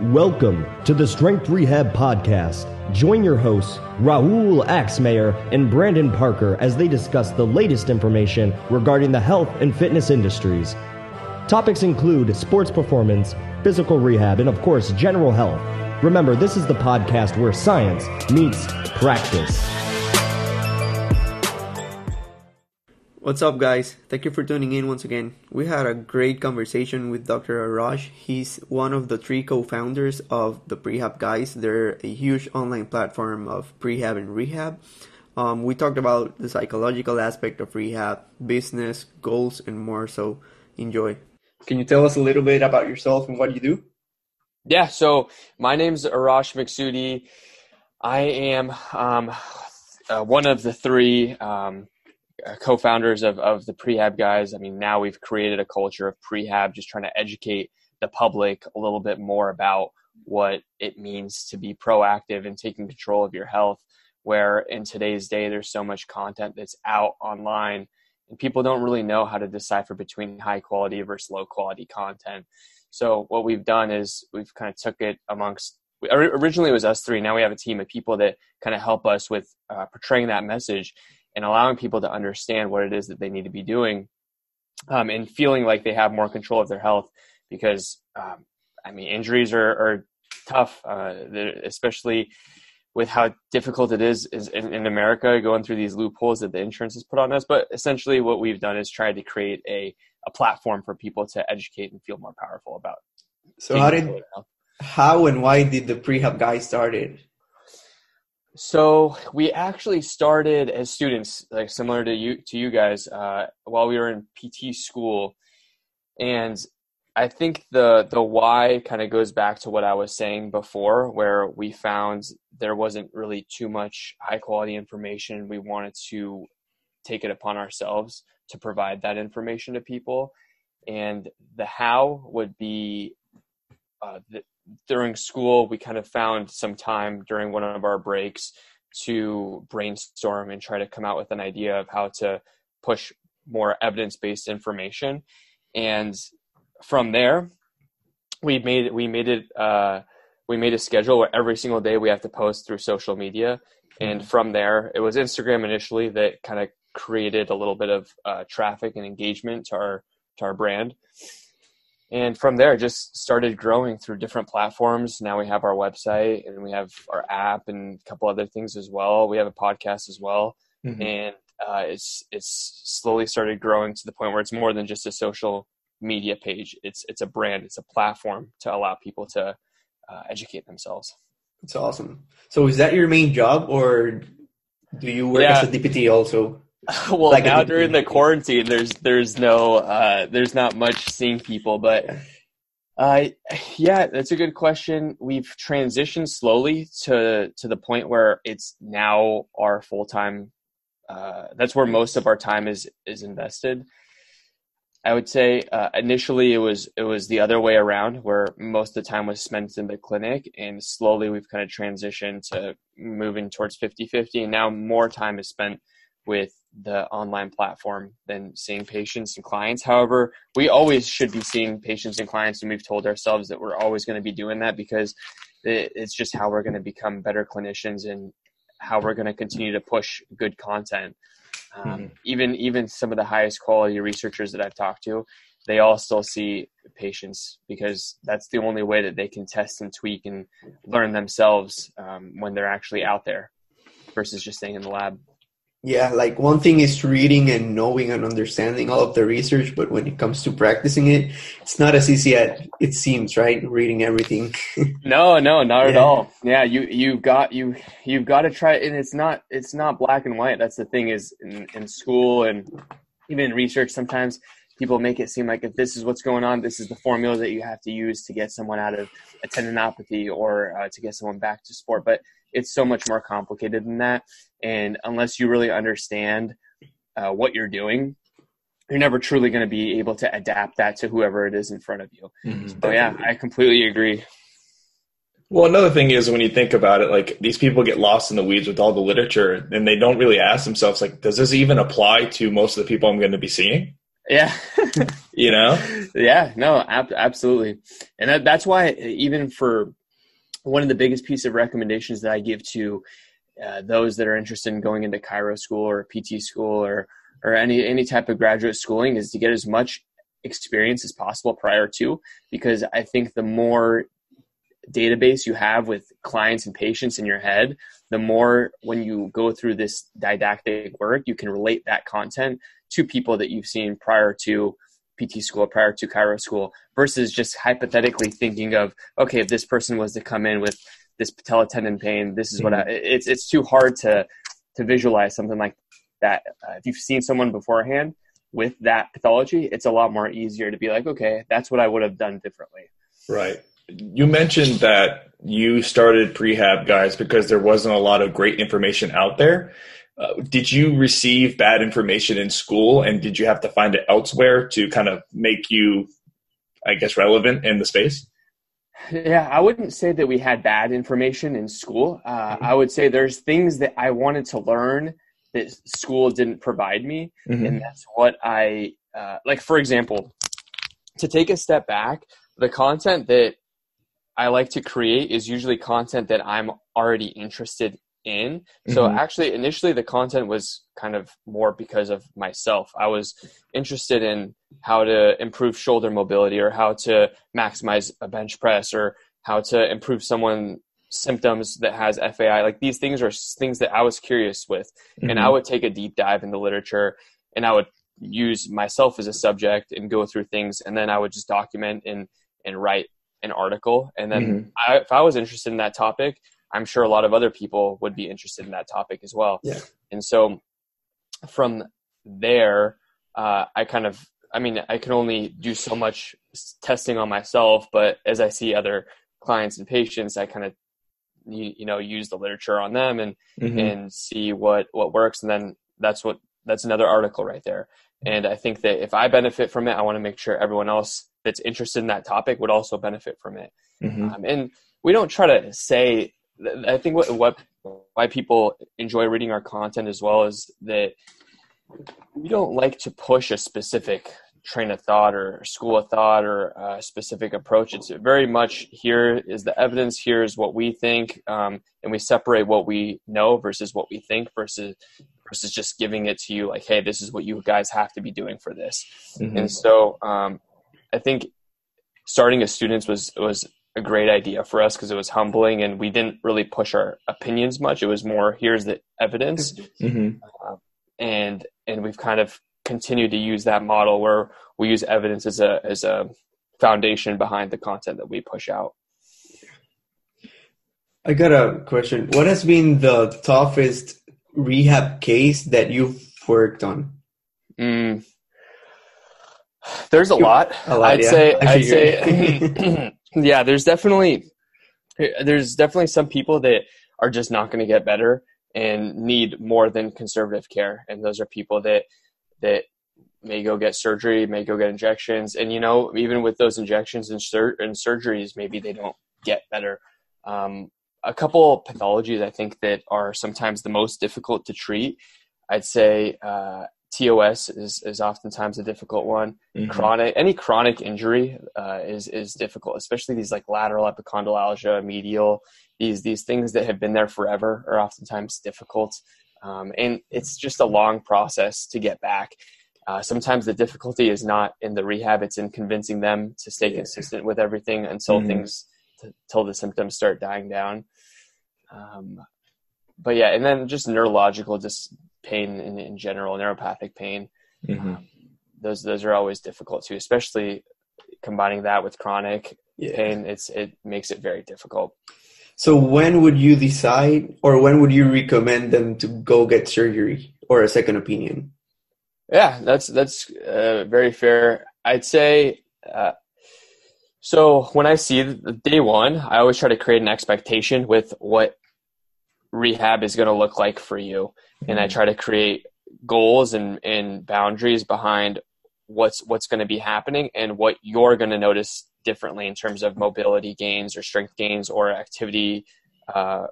Welcome to the Strength Rehab Podcast. Join your hosts, Raul Axmayer and Brandon Parker, as they discuss the latest information regarding the health and fitness industries. Topics include sports performance, physical rehab, and of course, general health. Remember, this is the podcast where science meets practice. What's up, guys? Thank you for tuning in once again. We had a great conversation with Dr. Arash. He's one of the three co founders of the Prehab Guys. They're a huge online platform of prehab and rehab. Um, we talked about the psychological aspect of rehab, business, goals, and more. So enjoy. Can you tell us a little bit about yourself and what you do? Yeah, so my name's Arash Maghsoudi. I am um, uh, one of the three. Um, co-founders of, of the prehab guys. I mean now we've created a culture of prehab just trying to educate the public a little bit more about what it means to be proactive and taking control of your health where in today's day there's so much content that's out online and people don't really know how to decipher between high quality versus low quality content. So what we've done is we've kind of took it amongst originally it was us three. Now we have a team of people that kind of help us with uh, portraying that message and allowing people to understand what it is that they need to be doing um, and feeling like they have more control of their health because um, i mean injuries are, are tough uh, especially with how difficult it is, is in, in, america going through these loopholes that the insurance has put on us. But essentially what we've done is tried to create a, a platform for people to educate and feel more powerful about so how did how and why did the prehab guy started so we actually started as students, like similar to you to you guys, uh, while we were in PT school, and I think the the why kind of goes back to what I was saying before, where we found there wasn't really too much high quality information. We wanted to take it upon ourselves to provide that information to people, and the how would be uh, during school, we kind of found some time during one of our breaks to brainstorm and try to come out with an idea of how to push more evidence based information. And from there, we made we made it uh, we made a schedule where every single day we have to post through social media. And mm-hmm. from there, it was Instagram initially that kind of created a little bit of uh, traffic and engagement to our to our brand and from there just started growing through different platforms. Now we have our website and we have our app and a couple other things as well. We have a podcast as well. Mm-hmm. and uh, it's it's slowly started growing to the point where it's more than just a social media page. It's it's a brand. It's a platform to allow people to uh, educate themselves. That's awesome. So is that your main job or do you work yeah. as a dpt also well like now during the quarantine there's there's no uh there's not much seeing people but uh yeah that's a good question. We've transitioned slowly to to the point where it's now our full-time uh that's where most of our time is is invested. I would say uh, initially it was it was the other way around where most of the time was spent in the clinic and slowly we've kind of transitioned to moving towards 50-50 and now more time is spent with the online platform than seeing patients and clients. However, we always should be seeing patients and clients, and we've told ourselves that we're always going to be doing that because it's just how we're going to become better clinicians and how we're going to continue to push good content. Um, mm-hmm. Even even some of the highest quality researchers that I've talked to, they all still see patients because that's the only way that they can test and tweak and learn themselves um, when they're actually out there versus just staying in the lab. Yeah, like one thing is reading and knowing and understanding all of the research, but when it comes to practicing it, it's not as easy as it seems, right? Reading everything. no, no, not yeah. at all. Yeah, you you've got you you've got to try, and it's not it's not black and white. That's the thing is in, in school and even in research, sometimes people make it seem like if this is what's going on, this is the formula that you have to use to get someone out of a tendinopathy or uh, to get someone back to sport, but it's so much more complicated than that. And unless you really understand uh, what you're doing, you're never truly going to be able to adapt that to whoever it is in front of you. Mm-hmm. So yeah, I completely agree. Well, another thing is when you think about it, like these people get lost in the weeds with all the literature and they don't really ask themselves, like, does this even apply to most of the people I'm going to be seeing? Yeah. you know? Yeah, no, ab- absolutely. And that, that's why even for one of the biggest piece of recommendations that I give to uh, those that are interested in going into chiro school or PT school or or any any type of graduate schooling is to get as much experience as possible prior to because I think the more database you have with clients and patients in your head, the more when you go through this didactic work, you can relate that content to people that you've seen prior to PT school, prior to chiro school, versus just hypothetically thinking of, okay, if this person was to come in with this patella tendon pain, this is mm-hmm. what I, it's it's too hard to to visualize something like that. Uh, if you've seen someone beforehand with that pathology, it's a lot more easier to be like, okay, that's what I would have done differently. Right. You mentioned that you started prehab guys because there wasn't a lot of great information out there. Uh, did you receive bad information in school and did you have to find it elsewhere to kind of make you, I guess, relevant in the space? Yeah, I wouldn't say that we had bad information in school. Uh, mm-hmm. I would say there's things that I wanted to learn that school didn't provide me, mm-hmm. and that's what I uh, like. For example, to take a step back, the content that I like to create is usually content that I'm already interested in. Mm-hmm. So actually, initially, the content was kind of more because of myself. I was interested in how to improve shoulder mobility or how to maximize a bench press or how to improve someone symptoms that has FAI. Like these things are things that I was curious with, mm-hmm. and I mm-hmm. would take a deep dive in the literature, and I would use myself as a subject and go through things, and then I would just document and and write an article. And then mm-hmm. I, if I was interested in that topic, I'm sure a lot of other people would be interested in that topic as well. Yeah. And so from there, uh, I kind of, I mean, I can only do so much testing on myself, but as I see other clients and patients, I kind of, you, you know, use the literature on them and, mm-hmm. and see what, what works. And then that's what, that's another article right there. And I think that if I benefit from it, I want to make sure everyone else that's interested in that topic would also benefit from it. Mm-hmm. Um, and we don't try to say. I think what what why people enjoy reading our content as well is that we don't like to push a specific train of thought or school of thought or a specific approach. It's very much here is the evidence, here is what we think, um, and we separate what we know versus what we think versus versus just giving it to you like, hey, this is what you guys have to be doing for this. Mm-hmm. And so um, I think starting as students was was a great idea for us because it was humbling and we didn't really push our opinions much. It was more here's the evidence, mm-hmm. uh, and and we've kind of continued to use that model where we use evidence as a as a foundation behind the content that we push out. I got a question. What has been the toughest rehab case that you've worked on? Mm, there's a lot. A lot I'd yeah. say. I'd say. yeah, there's definitely there's definitely some people that are just not going to get better and need more than conservative care, and those are people that that may go get surgery, may go get injections, and you know even with those injections and, sur- and surgeries, maybe they don't get better. Um, a couple pathologies I think that are sometimes the most difficult to treat. I'd say uh, TOS is, is oftentimes a difficult one. Mm-hmm. Chronic any chronic injury uh, is is difficult, especially these like lateral epicondylalgia, medial. These these things that have been there forever are oftentimes difficult, um, and it's just a long process to get back. Uh, sometimes the difficulty is not in the rehab; it's in convincing them to stay yeah. consistent with everything until mm-hmm. things until the symptoms start dying down. Um, but yeah, and then just neurological, just pain in, in general, neuropathic pain. Mm-hmm. Um, those those are always difficult too, especially combining that with chronic yeah. pain. It's it makes it very difficult. So when would you decide, or when would you recommend them to go get surgery or a second opinion? Yeah, that's that's uh, very fair. I'd say. Uh, so when I see the day one, I always try to create an expectation with what rehab is going to look like for you. And I mm-hmm. try to create goals and, and boundaries behind what's what's going to be happening and what you're going to notice differently in terms of mobility gains or strength gains or activity uh,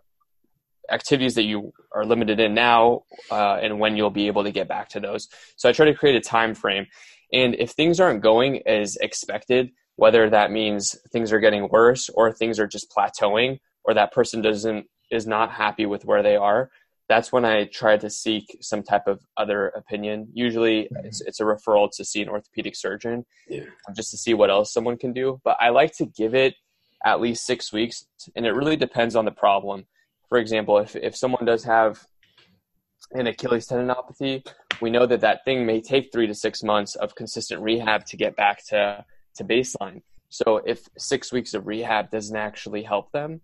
activities that you are limited in now uh, and when you'll be able to get back to those. So i try to create a time frame. And if things aren't going as expected, whether that means things are getting worse or things are just plateauing or that person doesn't is not happy with where they are, that's when I try to seek some type of other opinion. Usually, mm-hmm. it's, it's a referral to see an orthopedic surgeon, yeah. just to see what else someone can do. But I like to give it at least six weeks, and it really depends on the problem. For example, if if someone does have an Achilles tendinopathy, we know that that thing may take three to six months of consistent rehab to get back to to baseline. So if six weeks of rehab doesn't actually help them,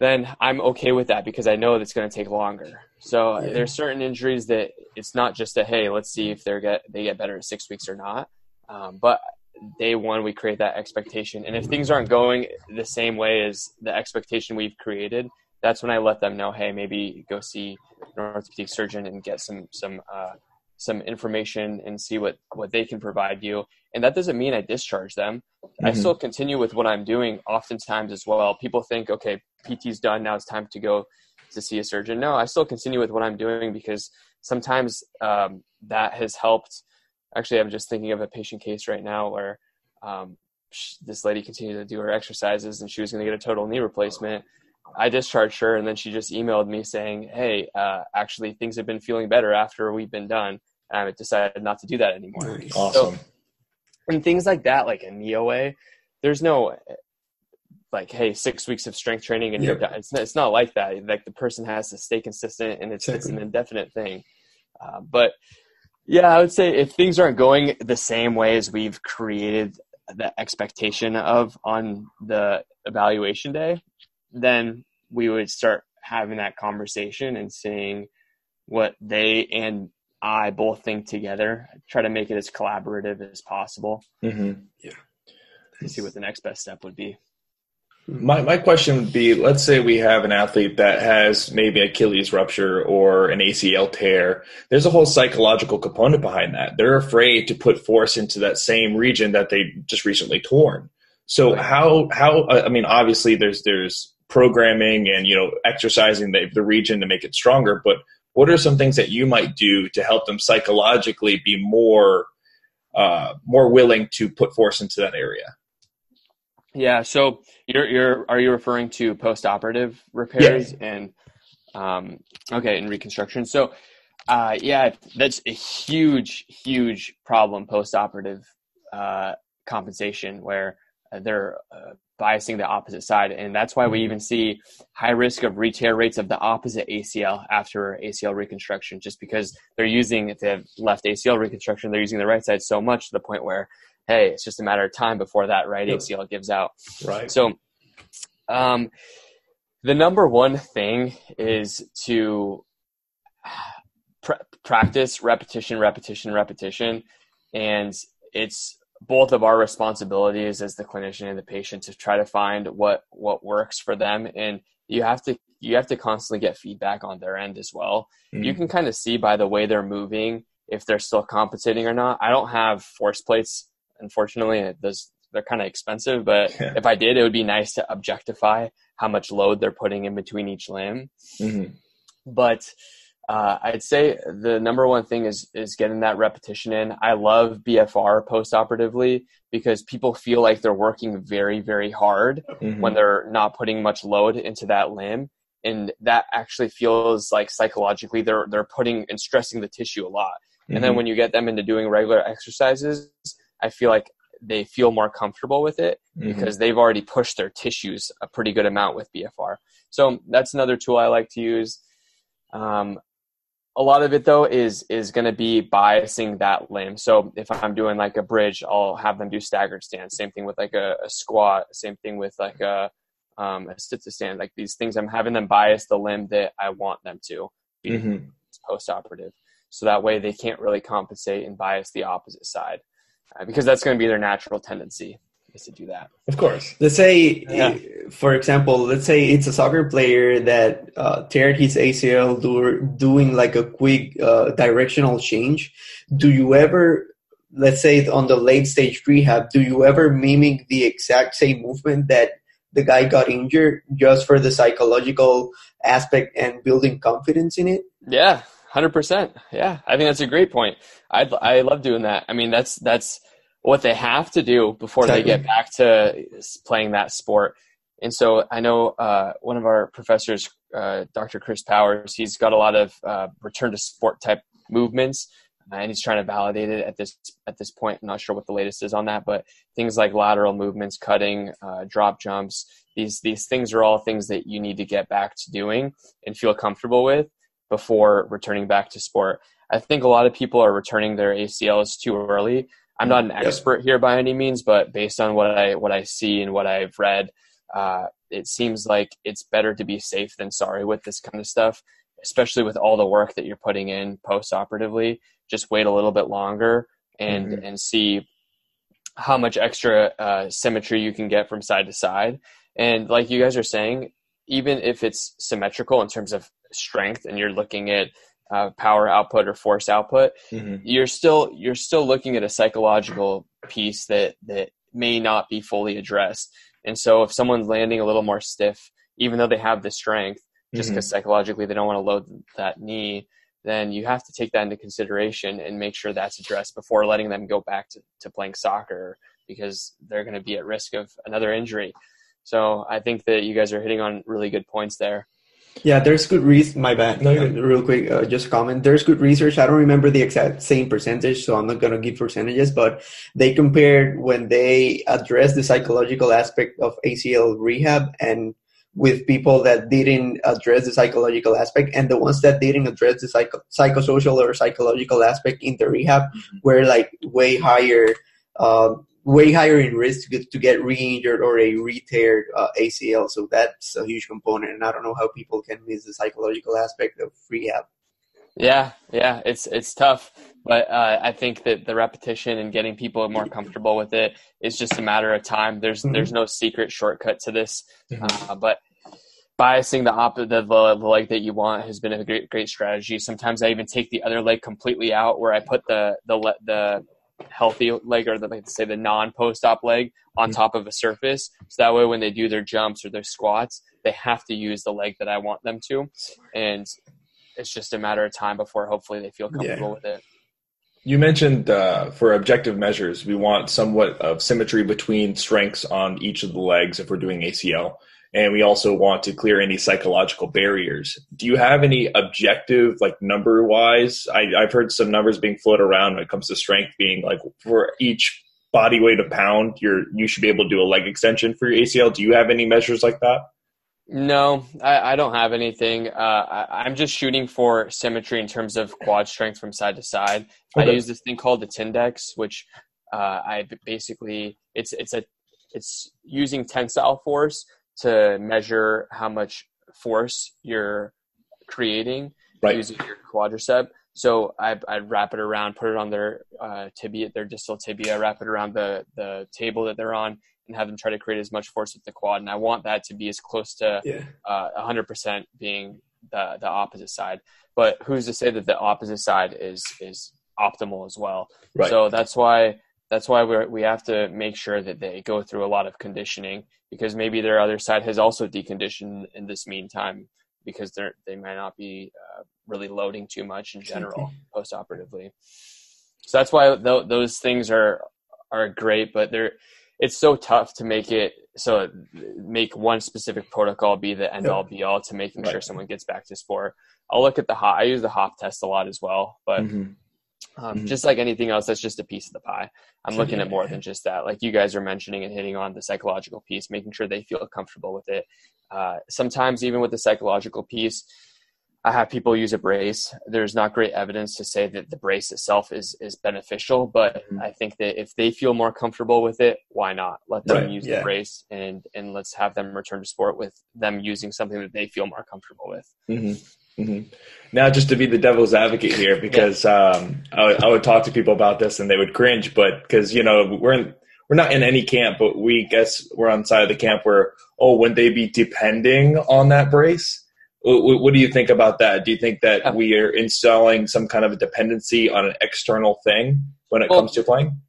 then I'm okay with that because I know that's going to take longer. So yeah. there's certain injuries that it's not just a hey, let's see if they get they get better in six weeks or not. Um, but day one, we create that expectation, and if things aren't going the same way as the expectation we've created, that's when I let them know, hey, maybe go see an orthopedic surgeon and get some some uh, some information and see what what they can provide you and that doesn't mean i discharge them mm-hmm. i still continue with what i'm doing oftentimes as well people think okay pt's done now it's time to go to see a surgeon no i still continue with what i'm doing because sometimes um, that has helped actually i'm just thinking of a patient case right now where um, she, this lady continued to do her exercises and she was going to get a total knee replacement I discharged her, and then she just emailed me saying, "Hey, uh, actually, things have been feeling better after we've been done." And I decided not to do that anymore. Nice. Awesome. So, and things like that, like a knee OA, there's no like, hey, six weeks of strength training and yep. you're done. It's not, it's not like that. Like the person has to stay consistent, and it's, exactly. it's an indefinite thing. Uh, but yeah, I would say if things aren't going the same way as we've created the expectation of on the evaluation day, then we would start having that conversation and seeing what they and I both think together, try to make it as collaborative as possible. Mm-hmm. Yeah. And see what the next best step would be. My, my question would be let's say we have an athlete that has maybe Achilles rupture or an ACL tear. There's a whole psychological component behind that. They're afraid to put force into that same region that they just recently torn. So right. how how I mean obviously there's there's programming and you know exercising the, the region to make it stronger but what are some things that you might do to help them psychologically be more uh, more willing to put force into that area yeah so you're you're are you referring to post-operative repairs yeah. and um, okay and reconstruction so uh, yeah that's a huge huge problem post-operative uh, compensation where they're uh, biasing the opposite side. And that's why we mm-hmm. even see high risk of re-tear rates of the opposite ACL after ACL reconstruction, just because they're using, if they have left ACL reconstruction, they're using the right side so much to the point where, hey, it's just a matter of time before that right ACL gives out. Right. So, um, the number one thing is to pr- practice repetition, repetition, repetition. And it's both of our responsibilities as the clinician and the patient to try to find what what works for them and you have to you have to constantly get feedback on their end as well mm-hmm. you can kind of see by the way they're moving if they're still compensating or not i don't have force plates unfortunately those they're kind of expensive but yeah. if i did it would be nice to objectify how much load they're putting in between each limb mm-hmm. but uh, I'd say the number one thing is is getting that repetition in. I love BFR post-operatively because people feel like they're working very very hard mm-hmm. when they're not putting much load into that limb, and that actually feels like psychologically they're they're putting and stressing the tissue a lot. Mm-hmm. And then mm-hmm. when you get them into doing regular exercises, I feel like they feel more comfortable with it mm-hmm. because they've already pushed their tissues a pretty good amount with BFR. So that's another tool I like to use. Um, a lot of it though is is going to be biasing that limb. So if I'm doing like a bridge, I'll have them do staggered stance. Same thing with like a, a squat. Same thing with like a um, a sit to stand. Like these things, I'm having them bias the limb that I want them to be mm-hmm. post operative. So that way they can't really compensate and bias the opposite side uh, because that's going to be their natural tendency is to do that. Of course. Let's say, yeah. for example, let's say it's a soccer player that uh, teared his ACL do, doing like a quick uh, directional change. Do you ever, let's say on the late stage rehab, do you ever mimic the exact same movement that the guy got injured just for the psychological aspect and building confidence in it? Yeah, hundred percent. Yeah, I think that's a great point. I I love doing that. I mean, that's that's what they have to do before exactly. they get back to playing that sport. And so I know uh, one of our professors, uh, Dr. Chris Powers, he's got a lot of uh, return to sport type movements, and he's trying to validate it at this at this point. I'm not sure what the latest is on that, but things like lateral movements, cutting, uh, drop jumps, these these things are all things that you need to get back to doing and feel comfortable with before returning back to sport. I think a lot of people are returning their ACLs too early. I'm not an expert here by any means, but based on what I what I see and what I've read, uh, it seems like it's better to be safe than sorry with this kind of stuff, especially with all the work that you're putting in post operatively. Just wait a little bit longer and mm-hmm. and see how much extra uh, symmetry you can get from side to side. And like you guys are saying, even if it's symmetrical in terms of strength, and you're looking at uh, power output or force output, mm-hmm. you're still you're still looking at a psychological piece that that may not be fully addressed. And so if someone's landing a little more stiff, even though they have the strength, just because mm-hmm. psychologically they don't want to load that knee, then you have to take that into consideration and make sure that's addressed before letting them go back to, to playing soccer because they're going to be at risk of another injury. So I think that you guys are hitting on really good points there. Yeah, there's good research. My bad. No, real quick, uh, just comment. There's good research. I don't remember the exact same percentage, so I'm not gonna give percentages. But they compared when they addressed the psychological aspect of ACL rehab and with people that didn't address the psychological aspect, and the ones that didn't address the psycho- psychosocial or psychological aspect in the rehab mm-hmm. were like way higher. Uh, way higher in risk to get, to get re-injured or a re-teared uh, ACL. So that's a huge component, and I don't know how people can miss the psychological aspect of rehab. Yeah, yeah, it's it's tough, but uh, I think that the repetition and getting people more comfortable with it is just a matter of time. There's mm-hmm. there's no secret shortcut to this, uh, but biasing the opposite the, the leg that you want has been a great great strategy. Sometimes I even take the other leg completely out, where I put the the the healthy leg or the, like say the non post op leg on mm-hmm. top of a surface. So that way, when they do their jumps or their squats, they have to use the leg that I want them to, and it's just a matter of time before hopefully they feel comfortable yeah. with it. You mentioned uh, for objective measures, we want somewhat of symmetry between strengths on each of the legs if we're doing ACL and we also want to clear any psychological barriers. Do you have any objective, like number wise? I, have heard some numbers being floated around when it comes to strength, being like for each body weight a pound, you're you should be able to do a leg extension for your ACL. Do you have any measures like that? No, I, I don't have anything. Uh, I, am just shooting for symmetry in terms of quad strength from side to side. Okay. I use this thing called the Tindeq, which uh, I basically it's it's a it's using tensile force to measure how much force you're creating right. using your quadricep. So I, I'd wrap it around, put it on their uh, tibia, their distal tibia, wrap it around the, the table that they're on, and have them try to create as much force with the quad. And I want that to be as close to yeah. uh, 100% being the, the opposite side. But who's to say that the opposite side is is optimal as well? Right. So that's why that's why we we have to make sure that they go through a lot of conditioning because maybe their other side has also deconditioned in this meantime because they're they might not be uh, really loading too much in general post operatively. So that's why th- those things are are great, but they're it's so tough to make it so make one specific protocol be the end all be all to making right. sure someone gets back to sport. I'll look at the hop. I use the hop test a lot as well, but mm-hmm. Um, mm-hmm. Just like anything else, that's just a piece of the pie. I'm looking at more than just that. Like you guys are mentioning and hitting on the psychological piece, making sure they feel comfortable with it. Uh, sometimes, even with the psychological piece, I have people use a brace. There's not great evidence to say that the brace itself is is beneficial, but mm-hmm. I think that if they feel more comfortable with it, why not let them right. use yeah. the brace and and let's have them return to sport with them using something that they feel more comfortable with. Mm-hmm. Mm-hmm. Now, just to be the devil's advocate here, because yeah. um, I, would, I would talk to people about this and they would cringe, but because you know we're in, we're not in any camp, but we guess we're on side of the camp where oh, would they be depending on that brace? What, what do you think about that? Do you think that we are installing some kind of a dependency on an external thing when it well, comes to playing?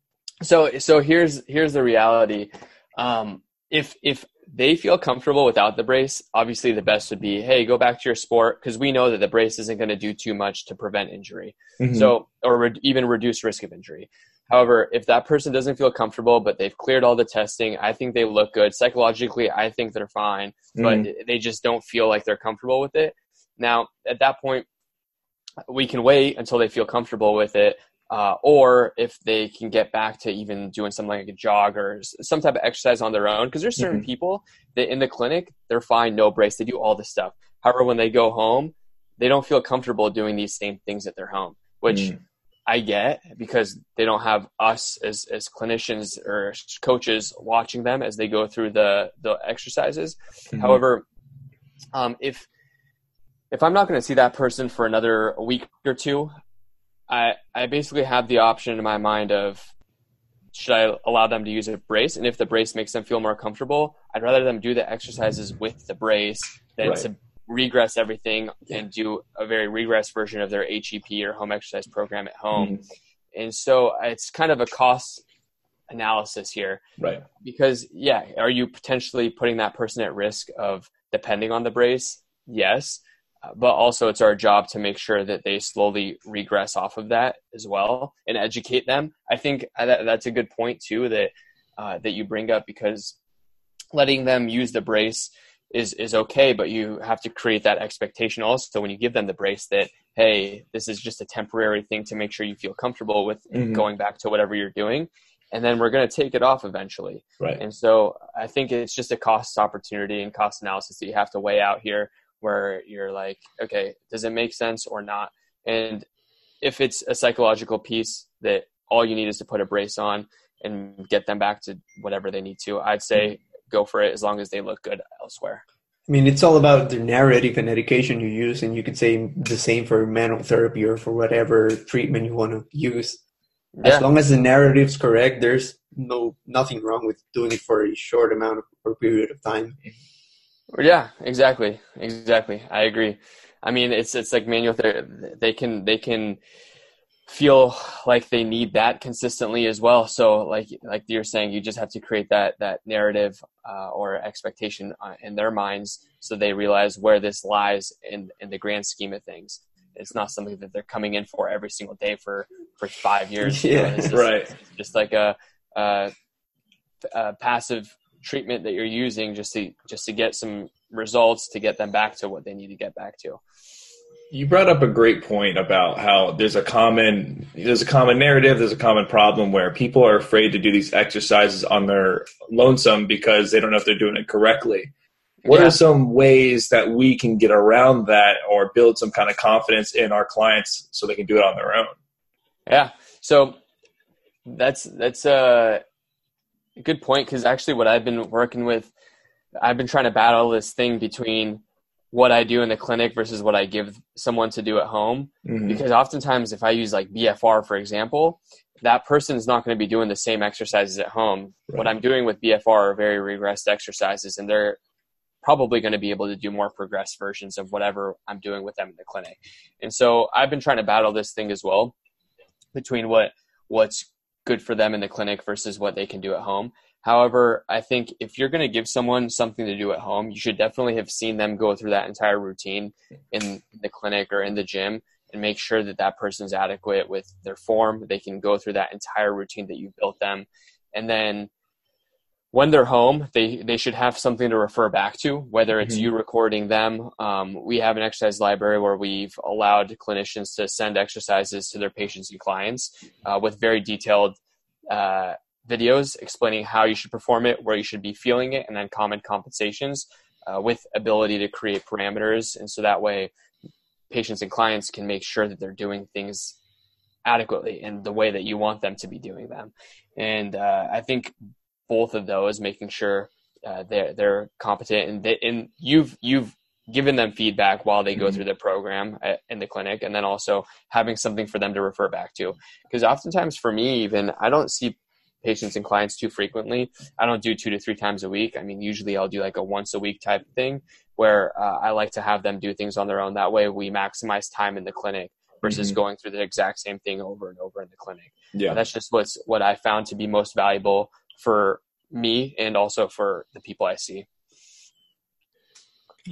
So, so here's here's the reality. Um, if if they feel comfortable without the brace, obviously the best would be, hey, go back to your sport because we know that the brace isn't going to do too much to prevent injury. Mm-hmm. So, or re- even reduce risk of injury. However, if that person doesn't feel comfortable, but they've cleared all the testing, I think they look good. Psychologically, I think they're fine, but mm. they just don't feel like they're comfortable with it. Now, at that point, we can wait until they feel comfortable with it. Uh, or if they can get back to even doing something like a jog or some type of exercise on their own, because there's certain mm-hmm. people that in the clinic they're fine, no brace, they do all this stuff. However, when they go home, they don't feel comfortable doing these same things at their home, which mm. I get because they don't have us as as clinicians or coaches watching them as they go through the the exercises. Mm-hmm. However, um, if if I'm not going to see that person for another week or two, I I basically have the option in my mind of should I allow them to use a brace, and if the brace makes them feel more comfortable, I'd rather them do the exercises with the brace than right. to regress everything and do a very regress version of their HEP or home exercise program at home. Mm-hmm. And so it's kind of a cost analysis here. Right. Because, yeah, are you potentially putting that person at risk of depending on the brace? Yes. But also, it's our job to make sure that they slowly regress off of that as well and educate them. I think that, that's a good point too that uh, that you bring up because letting them use the brace is is okay, but you have to create that expectation also when you give them the brace that hey, this is just a temporary thing to make sure you feel comfortable with mm-hmm. going back to whatever you're doing, and then we're going to take it off eventually. Right. And so I think it's just a cost opportunity and cost analysis that you have to weigh out here, where you're like, okay, does it make sense or not? And if it's a psychological piece that all you need is to put a brace on and get them back to whatever they need to, I'd say go for it as long as they look good elsewhere. I mean, it's all about the narrative and education you use, and you could say the same for manual therapy or for whatever treatment you want to use. Yeah. As long as the narrative's correct, there's no nothing wrong with doing it for a short amount of or period of time. Yeah, exactly, exactly. I agree. I mean, it's it's like manual therapy. They can they can feel like they need that consistently as well. So like like you're saying, you just have to create that that narrative uh, or expectation uh, in their minds, so they realize where this lies in in the grand scheme of things. It's not something that they're coming in for every single day for for five years. Yeah, you know, right. Just like a, a, a passive treatment that you're using just to just to get some results to get them back to what they need to get back to. You brought up a great point about how there's a common there's a common narrative there's a common problem where people are afraid to do these exercises on their lonesome because they don't know if they're doing it correctly. What yeah. are some ways that we can get around that or build some kind of confidence in our clients so they can do it on their own? Yeah. So that's that's a good point because actually what i've been working with i've been trying to battle this thing between what I do in the clinic versus what I give someone to do at home. Mm-hmm. Because oftentimes, if I use like BFR, for example, that person is not going to be doing the same exercises at home. Right. What I'm doing with BFR are very regressed exercises, and they're probably going to be able to do more progressed versions of whatever I'm doing with them in the clinic. And so I've been trying to battle this thing as well between what what's good for them in the clinic versus what they can do at home. However, I think if you're going to give someone something to do at home, you should definitely have seen them go through that entire routine in the clinic or in the gym and make sure that that person's adequate with their form. They can go through that entire routine that you built them. And then when they're home, they, they should have something to refer back to, whether it's mm-hmm. you recording them. Um, we have an exercise library where we've allowed clinicians to send exercises to their patients and clients uh, with very detailed uh, videos explaining how you should perform it, where you should be feeling it, and then common compensations uh, with ability to create parameters. And so that way, patients and clients can make sure that they're doing things adequately in the way that you want them to be doing them. And uh, I think both of those, making sure uh, they're they're competent and they, and you've you've given them feedback while they go mm-hmm. through the program at, in the clinic and then also having something for them to refer back to because oftentimes for me even i don't see patients and clients too frequently. I don't do two to three times a week. I mean, usually I'll do like a once a week type thing where uh, I like to have them do things on their own. That way we maximize time in the clinic versus mm-hmm. going through the exact same thing over and over in the clinic. Yeah. that's just what's what I found to be most valuable for me and also for the people I see.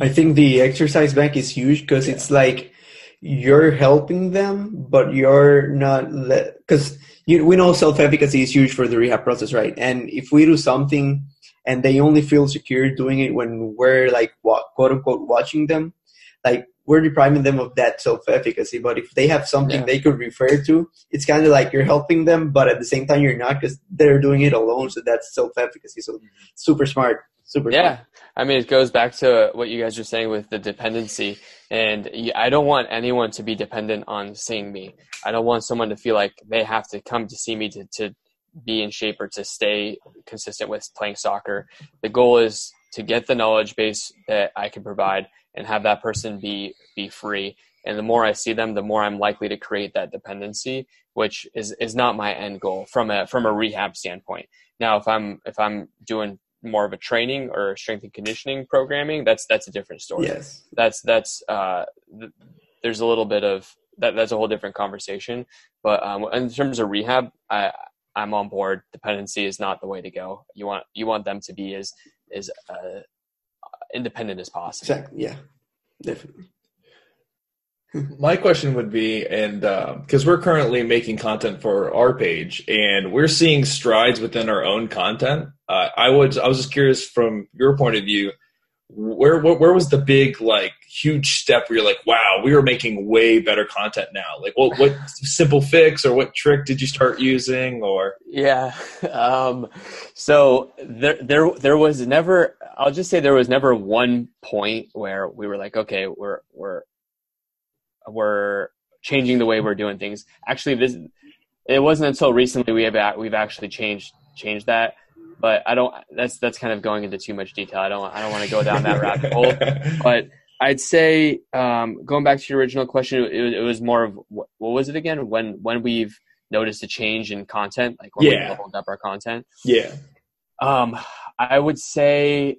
I think the exercise bank is huge because yeah. it's like you're helping them, but you're not because you, we know self-efficacy is huge for the rehab process, right? And if we do something and they only feel secure doing it when we're like quote unquote watching them, like we're depriving them of that self-efficacy. But if they have something yeah. they could refer to, it's kind of like you're helping them, but at the same time you're not because they're doing it alone. So that's self-efficacy. So mm-hmm. super smart. Super yeah. Smart. I mean, it goes back to what you guys are saying with the dependency. And I don't want anyone to be dependent on seeing me. I don't want someone to feel like they have to come to see me to, to be in shape or to stay consistent with playing soccer. The goal is to get the knowledge base that I can provide and have that person be be free. And the more I see them, the more I'm likely to create that dependency, which is is not my end goal from a from a rehab standpoint. Now, if I'm if I'm doing more of a training or strength and conditioning programming, that's that's a different story. Yes, that's that's uh, th- there's a little bit of that. That's a whole different conversation. But um, in terms of rehab, I I'm on board. Dependency is not the way to go. You want you want them to be as as uh, independent as possible. Exactly. Yeah, definitely. My question would be, and because uh, we're currently making content for our page, and we're seeing strides within our own content. Uh, I was I was just curious from your point of view, where, where where was the big like huge step where you're like, wow, we are making way better content now? Like, what what simple fix or what trick did you start using? Or yeah, um, so there there there was never. I'll just say there was never one point where we were like, okay, we're we're we're changing the way we're doing things. Actually, this it wasn't until recently we have we've actually changed changed that but I don't. That's that's kind of going into too much detail. I don't. I don't want to go down that rabbit hole. But I'd say um, going back to your original question, it, it was more of what, what, was it again? When when we've noticed a change in content, like when yeah. we leveled up our content. Yeah. Um, I would say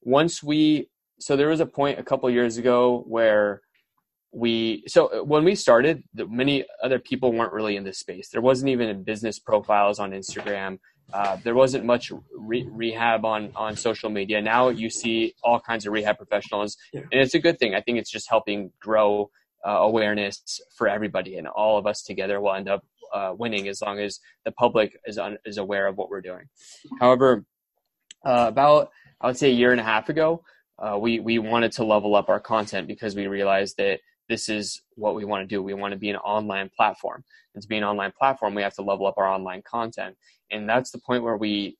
once we so there was a point a couple years ago where we so uh, when we started many other people weren't really in this space. There wasn't even business profiles on instagram. Uh, there wasn't much re- rehab on on social media. Now you see all kinds of rehab professionals. And it's a good thing. I think it's just helping grow uh, awareness for everybody and all of us together will end up uh, winning as long as the public is un- is aware of what we're doing. However uh, about i would say a year and a half ago uh, we we wanted to level up our content because we realized that this is what we want to do. We want to be an online platform. And to be an online platform, we have to level up our online content. And that's the point where we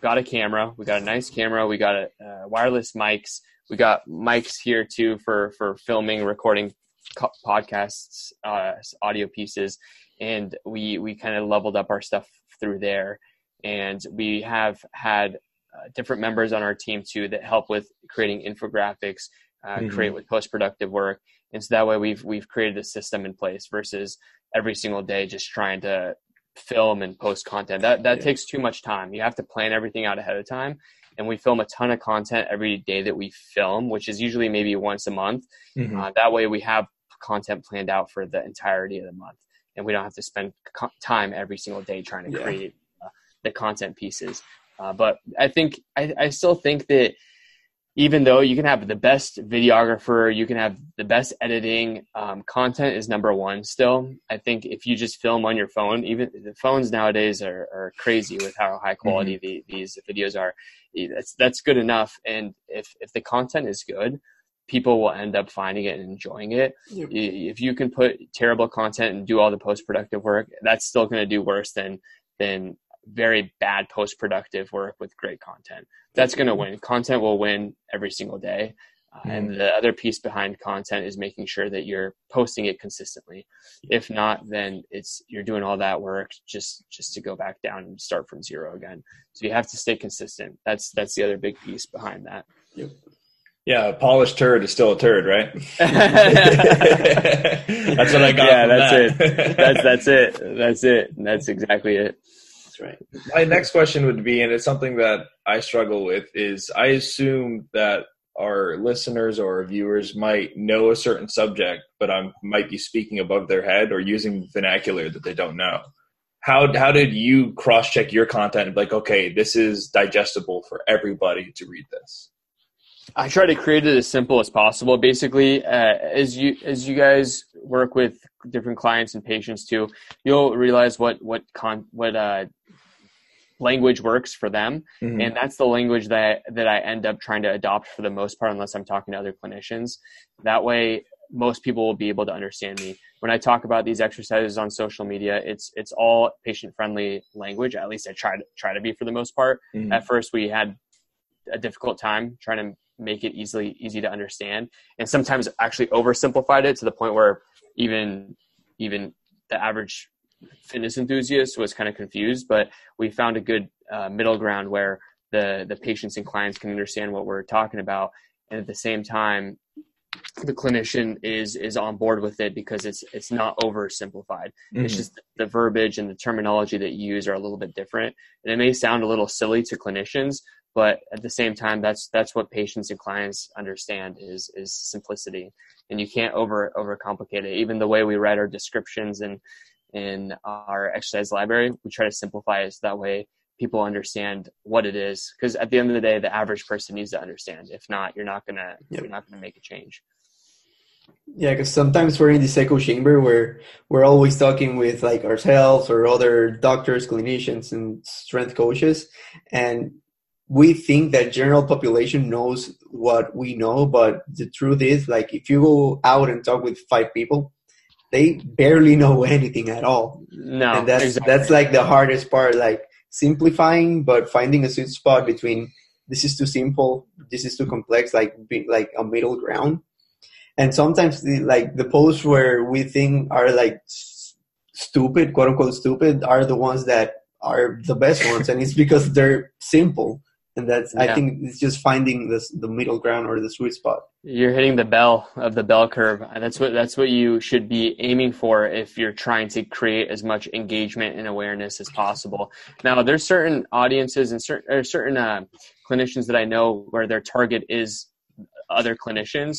got a camera. We got a nice camera. We got a, uh, wireless mics. We got mics here too for, for filming, recording co- podcasts, uh, audio pieces. And we, we kind of leveled up our stuff through there. And we have had uh, different members on our team too that help with creating infographics, uh, mm-hmm. create with post productive work, and so that way we've we've created a system in place versus every single day just trying to film and post content. That that yeah. takes too much time. You have to plan everything out ahead of time. And we film a ton of content every day that we film, which is usually maybe once a month. Mm-hmm. Uh, that way we have content planned out for the entirety of the month, and we don't have to spend co- time every single day trying to yeah. create uh, the content pieces. Uh, but I think I, I still think that even though you can have the best videographer, you can have the best editing, um, content is number one still. I think if you just film on your phone, even the phones nowadays are, are crazy with how high quality mm-hmm. the, these videos are. That's, that's good enough. And if, if the content is good, people will end up finding it and enjoying it. Yep. If you can put terrible content and do all the post productive work, that's still going to do worse than, than very bad post productive work with great content. That's going to win. Content will win every single day. Uh, mm-hmm. And the other piece behind content is making sure that you're posting it consistently. If not, then it's you're doing all that work just just to go back down and start from zero again. So you have to stay consistent. That's that's the other big piece behind that. Yep. Yeah, a polished turd is still a turd, right? that's what I got. Yeah, that's that. it. That's that's it. That's it. That's exactly it. That's right. My next question would be, and it's something that I struggle with, is I assume that our listeners or our viewers might know a certain subject, but I might be speaking above their head or using vernacular that they don't know. how how did you cross check your content like okay this is digestible for everybody to read this i try to create it as simple as possible basically uh, as you as you guys work with different clients and patients too you'll realize what what con what uh language works for them mm-hmm. and that's the language that that i end up trying to adopt for the most part unless i'm talking to other clinicians that way most people will be able to understand me when I talk about these exercises on social media. It's it's all patient friendly language. At least I try to try to be for the most part. Mm-hmm. At first, we had a difficult time trying to make it easily easy to understand, and sometimes actually oversimplified it to the point where even even the average fitness enthusiast was kind of confused. But we found a good uh, middle ground where the the patients and clients can understand what we're talking about, and at the same time the clinician is is on board with it because it's it's not oversimplified. Mm-hmm. It's just the verbiage and the terminology that you use are a little bit different, and it may sound a little silly to clinicians, but at the same time, that's that's what patients and clients understand is is simplicity, and you can't over overcomplicate it. Even the way we write our descriptions and in our exercise library, we try to simplify it so that way people understand what it is because at the end of the day the average person needs to understand. If not you're not gonna yep. you're not gonna make a change. Yeah because sometimes we're in this echo chamber where we're always talking with like ourselves or other doctors clinicians and strength coaches and we think that general population knows what we know but the truth is like if you go out and talk with five people they barely know anything at all. No and that's exactly. that's like the hardest part like simplifying but finding a sweet spot between this is too simple this is too complex like be, like a middle ground. And sometimes the, like the posts where we think are like stupid quote unquote stupid are the ones that are the best ones. And it's because they're simple and that's yeah. I think it's just finding this the middle ground or the sweet spot. You're hitting the bell of the bell curve. That's what that's what you should be aiming for if you're trying to create as much engagement and awareness as possible. Now, there's certain audiences and certain certain uh, clinicians that I know where their target is other clinicians,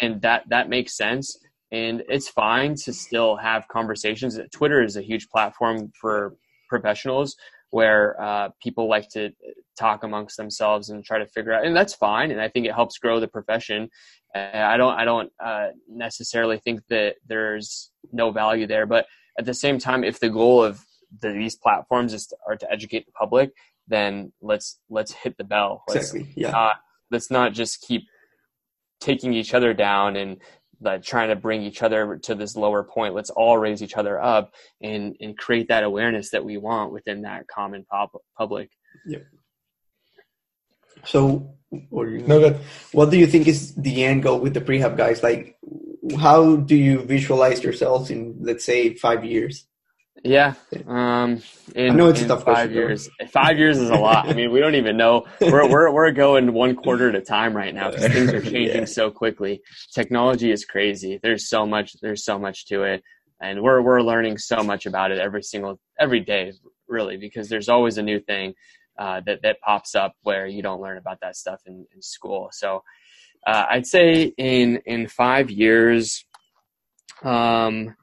and that that makes sense. And it's fine to still have conversations. Twitter is a huge platform for professionals where uh, people like to talk amongst themselves and try to figure out, and that's fine. And I think it helps grow the profession. Uh, I don't, I don't uh, necessarily think that there's no value there, but at the same time, if the goal of the, these platforms is to, are to educate the public, then let's let's hit the bell. Let's exactly. Yeah. Not, let's not just keep taking each other down and like trying to bring each other to this lower point. Let's all raise each other up and and create that awareness that we want within that common pub- public. Yeah. So, or you, no good. What do you think is the end goal with the prehab guys? Like, how do you visualize yourselves in, let's say, five years? Yeah, um, in, I know it's in tough five years. Though. Five years is a lot. I mean, we don't even know. We're we're we're going one quarter at a time right now because things are changing yeah. so quickly. Technology is crazy. There's so much. There's so much to it, and we're we're learning so much about it every single every day, really, because there's always a new thing uh, that that pops up where you don't learn about that stuff in, in school. So uh, I'd say in in five years, um,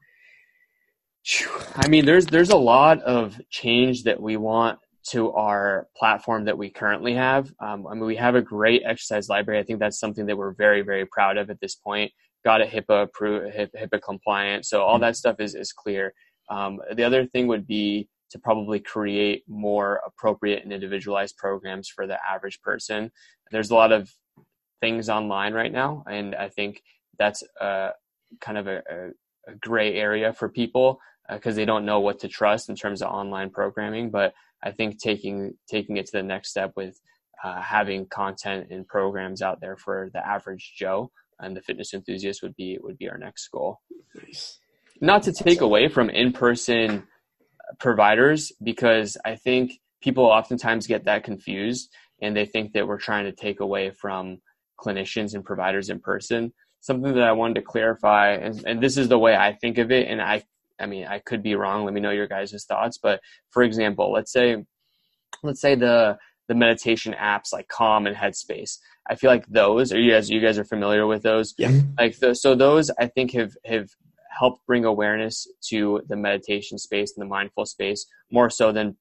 I mean, there's there's a lot of change that we want to our platform that we currently have. Um, I mean, we have a great exercise library. I think that's something that we're very very proud of at this point. Got it HIPAA approved, HIPAA compliant, so all that stuff is is clear. Um, the other thing would be to probably create more appropriate and individualized programs for the average person. There's a lot of things online right now, and I think that's a, kind of a, a, a gray area for people because uh, they don't know what to trust in terms of online programming. But I think taking taking it to the next step with uh, having content and programs out there for the average Joe and the fitness enthusiast would be would be our next goal. Nice. Not to take away from in person providers because I think people oftentimes get that confused and they think that we're trying to take away from clinicians and providers in person. Something that I wanted to clarify, and, and this is the way I think of it, and I, I mean, I could be wrong. Let me know your guys' thoughts. But for example, let's say, let's say the the meditation apps like Calm and Headspace. I feel like those, or you guys, you guys are familiar with those. Yeah. Like the, so, those I think have have helped bring awareness to the meditation space and the mindful space more so than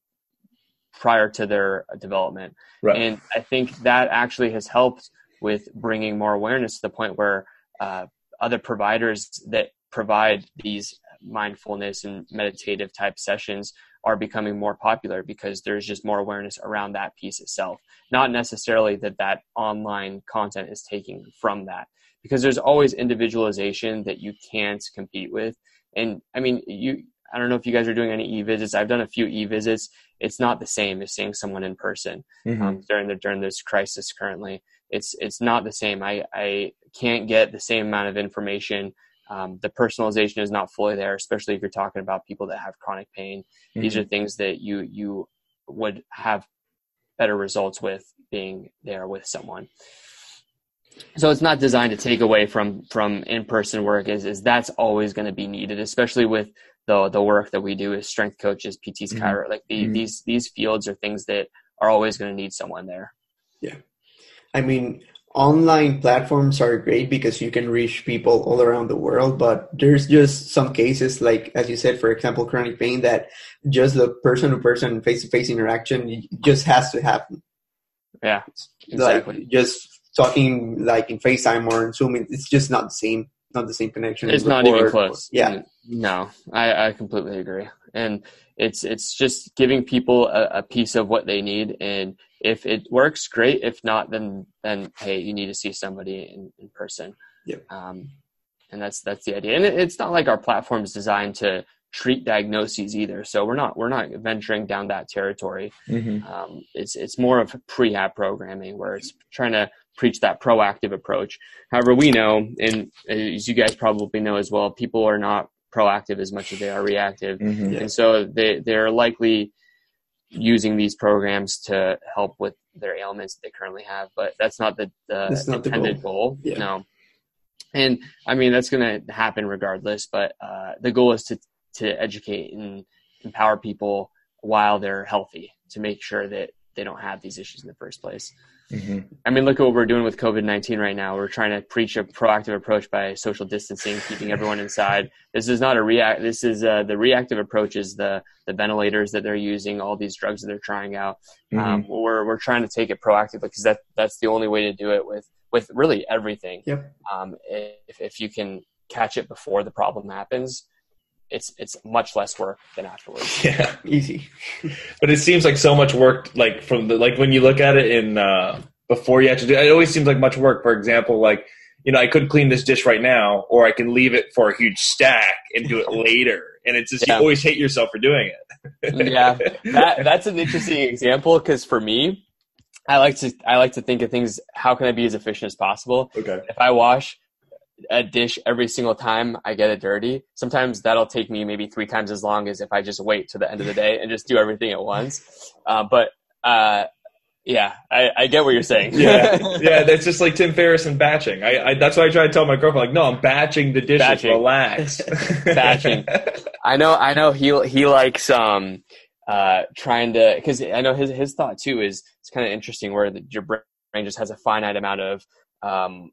prior to their development. Right. And I think that actually has helped with bringing more awareness to the point where uh, other providers that provide these mindfulness and meditative type sessions are becoming more popular because there's just more awareness around that piece itself. Not necessarily that that online content is taking from that because there's always individualization that you can't compete with. And i mean you i don't know if you guys are doing any e-visits. I've done a few e-visits. It's not the same as seeing someone in person mm-hmm. um, during the during this crisis currently. It's it's not the same. I i can't get the same amount of information um, the personalization is not fully there, especially if you're talking about people that have chronic pain. Mm-hmm. These are things that you you would have better results with being there with someone. So it's not designed to take away from from in person work. Is is that's always going to be needed, especially with the the work that we do as strength coaches, PTs, mm-hmm. chiro. Like the, mm-hmm. these these fields are things that are always going to need someone there. Yeah, I mean, online platforms are great because you can reach people all around the world but there's just some cases like as you said for example chronic pain that just the person to person face to face interaction just has to happen. Yeah exactly. like just talking like in facetime or in zoom it's just not the same not the same connection it's not even close. Yeah. No i i completely agree. And it's it's just giving people a, a piece of what they need and if it works, great. If not, then then hey, you need to see somebody in, in person. Yep. Um, and that's that's the idea. And it, it's not like our platform is designed to treat diagnoses either. So we're not we're not venturing down that territory. Mm-hmm. Um, it's it's more of prehab programming where it's trying to preach that proactive approach. However, we know, and as you guys probably know as well, people are not proactive as much as they are reactive, mm-hmm. and so they they're likely using these programs to help with their ailments that they currently have. But that's not the, the not intended the goal. goal. Yeah. No. And I mean, that's going to happen regardless. But uh, the goal is to, to educate and empower people while they're healthy to make sure that they don't have these issues in the first place. Mm-hmm. I mean, look at what we're doing with COVID 19 right now. We're trying to preach a proactive approach by social distancing, keeping everyone inside. This is not a react. This is uh, the reactive approach is the, the ventilators that they're using, all these drugs that they're trying out. Mm-hmm. Um, we're, we're trying to take it proactively because that, that's the only way to do it with, with really everything. Yep. Um, if, if you can catch it before the problem happens, it's it's much less work than afterwards. Yeah, easy. but it seems like so much work. Like from the like when you look at it in uh, before you have to do it, it always seems like much work. For example, like you know, I could clean this dish right now, or I can leave it for a huge stack and do it later. And it's just yeah. you always hate yourself for doing it. yeah, that that's an interesting example because for me, I like to I like to think of things. How can I be as efficient as possible? Okay. If I wash a dish every single time I get it dirty. Sometimes that'll take me maybe three times as long as if I just wait to the end of the day and just do everything at once. Uh, but uh, yeah, I, I, get what you're saying. yeah, yeah, that's just like Tim Ferriss and batching. I, I, that's why I try to tell my girlfriend, like, no, I'm batching the dishes. Batching. Relax. batching. I know. I know. He he likes um uh trying to because I know his his thought too is it's kind of interesting where the, your brain just has a finite amount of um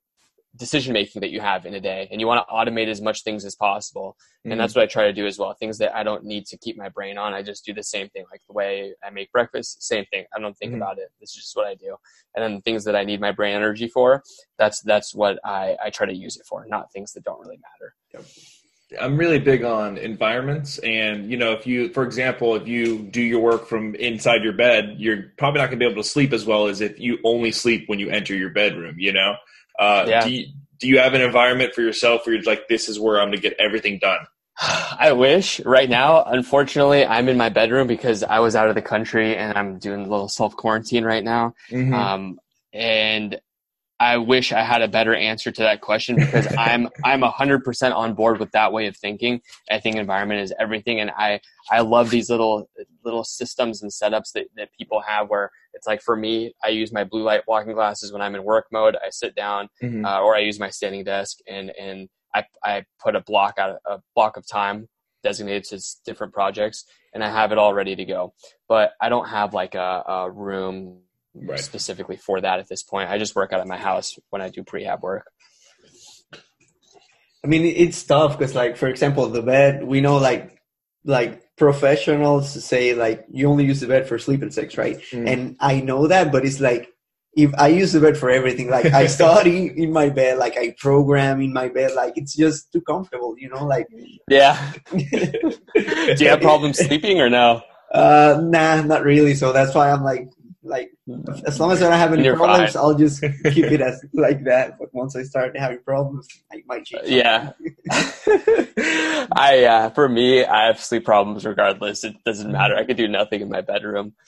decision making that you have in a day and you want to automate as much things as possible and mm-hmm. that's what i try to do as well things that i don't need to keep my brain on i just do the same thing like the way i make breakfast same thing i don't think mm-hmm. about it it's just what i do and then things that i need my brain energy for that's that's what i i try to use it for not things that don't really matter yep. I'm really big on environments. And, you know, if you, for example, if you do your work from inside your bed, you're probably not going to be able to sleep as well as if you only sleep when you enter your bedroom, you know? Uh, yeah. do, you, do you have an environment for yourself where you're like, this is where I'm going to get everything done? I wish right now. Unfortunately, I'm in my bedroom because I was out of the country and I'm doing a little self quarantine right now. Mm-hmm. Um, and I wish I had a better answer to that question because I'm I'm hundred percent on board with that way of thinking. I think environment is everything, and I I love these little little systems and setups that, that people have where it's like for me, I use my blue light walking glasses when I'm in work mode. I sit down, mm-hmm. uh, or I use my standing desk, and and I I put a block out a block of time designated to different projects, and I have it all ready to go. But I don't have like a, a room right. specifically for that at this point. I just work out of my house when I do prehab work. I mean, it's tough because, like, for example, the bed. We know, like, like professionals say, like, you only use the bed for sleep and sex, right? Mm. And I know that, but it's like, if I use the bed for everything, like I study in my bed, like I program in my bed, like it's just too comfortable, you know. Like, Yeah. Do you have problems sleeping or no? uh, nah, not really. So that's why I'm like, like as long as I don't have any You're problems, fine. I'll just keep it as like that. But once I start having problems, I might change. Yeah. I uh, for me, I have sleep problems regardless. It doesn't matter. I could do nothing in my bedroom.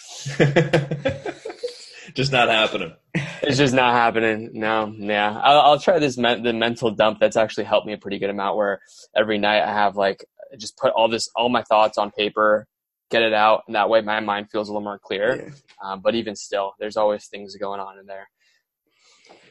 Just not happening. It's just not happening. No, yeah. I'll, I'll try this men- the mental dump. That's actually helped me a pretty good amount. Where every night I have like just put all this all my thoughts on paper, get it out, and that way my mind feels a little more clear. Yeah. Um, but even still, there's always things going on in there.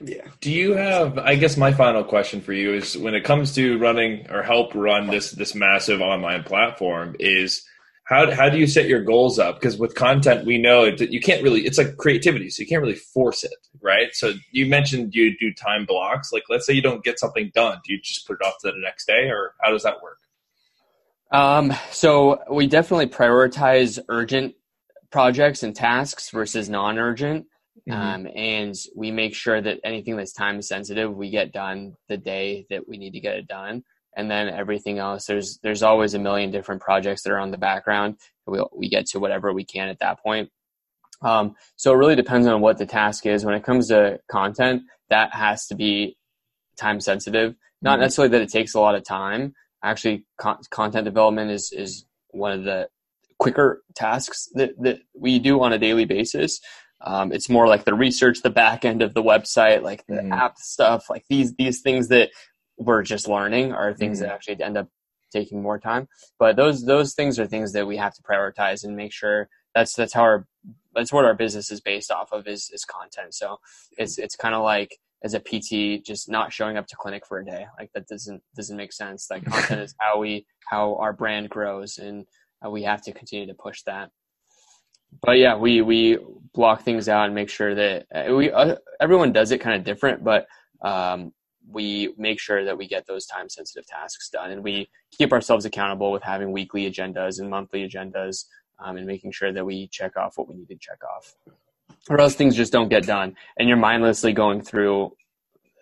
yeah. Do you have? I guess my final question for you is: when it comes to running or help run this this massive online platform, is how how do you set your goals up? Because with content, we know that you can't really. It's like creativity, so you can't really force it, right? So you mentioned you do time blocks. Like, let's say you don't get something done, do you just put it off to the next day, or how does that work? Um, so we definitely prioritize urgent projects and tasks versus non-urgent. Um, and we make sure that anything that's time sensitive, we get done the day that we need to get it done. And then everything else, there's there's always a million different projects that are on the background. We we get to whatever we can at that point. Um, so it really depends on what the task is. When it comes to content, that has to be time sensitive. Not Mhm. necessarily that it takes a lot of time. Actually, con- content development is is one of the quicker tasks that that we do on a daily basis. Um, it's more like the research, the back end of the website, like the Mhm. app stuff, like these these things that we're just learning are things that actually end up taking more time. But those those things are things that we have to prioritize and make sure that's that's how our that's what our business is based off of is is content. So it's it's kind of like as a PT just not showing up to clinic for a day. Like that doesn't doesn't make sense. Like content is how we how our brand grows and uh, we have to continue to push that. But yeah, we we block things out and make sure that uh, we uh, everyone does it kind of different, but um, we make sure that we get those time sensitive tasks done, and we keep ourselves accountable with having weekly agendas and monthly agendas, um, and making sure that we check off what we need to check off, or else things just don't get done, and you're mindlessly going through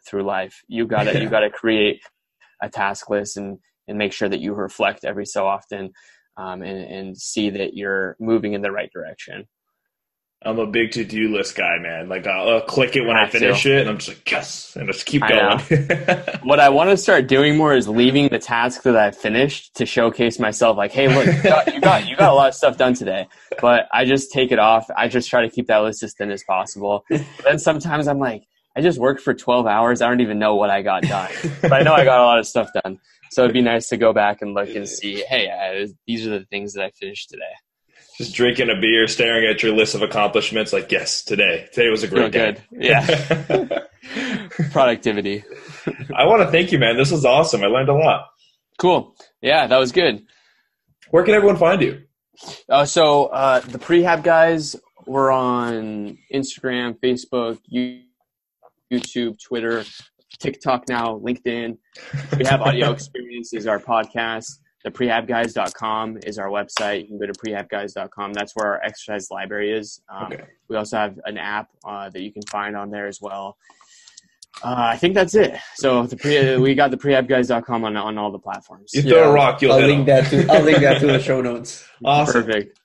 through life. You gotta you gotta create a task list and and make sure that you reflect every so often um, and, and see that you're moving in the right direction. I'm a big to do list guy, man. Like I'll, I'll click it when I to. finish it, and I'm just like yes, and just keep I going. What I want to start doing more is leaving the task that I finished to showcase myself. Like, hey, look, you got, you got you got a lot of stuff done today, but I just take it off. I just try to keep that list as thin as possible. But then sometimes I'm like, I just worked for 12 hours. I don't even know what I got done, but I know I got a lot of stuff done. So it'd be nice to go back and look and see, hey, I, these are the things that I finished today. Just drinking a beer, staring at your list of accomplishments. Like yes, today, today was a Feel great day. good. Yeah. Productivity. I want to thank you, man. This was awesome. I learned a lot. Cool. Yeah, that was good. Where can everyone find you? Uh, so uh, the prehab guys were on Instagram, Facebook, YouTube, Twitter, TikTok now, LinkedIn. We have audio experiences, our podcast. The prehabguys.com is our website. You can go to prehabguys.com. That's where our exercise library is. Um, Okay. We also have an app uh, that you can find on there as well. Uh, I think that's it. So the pre- we got the prehabguys.com on on all the platforms. You throw a rock, you'll I'll hit link 'em. that to I'll link that to the show notes. Awesome. Perfect.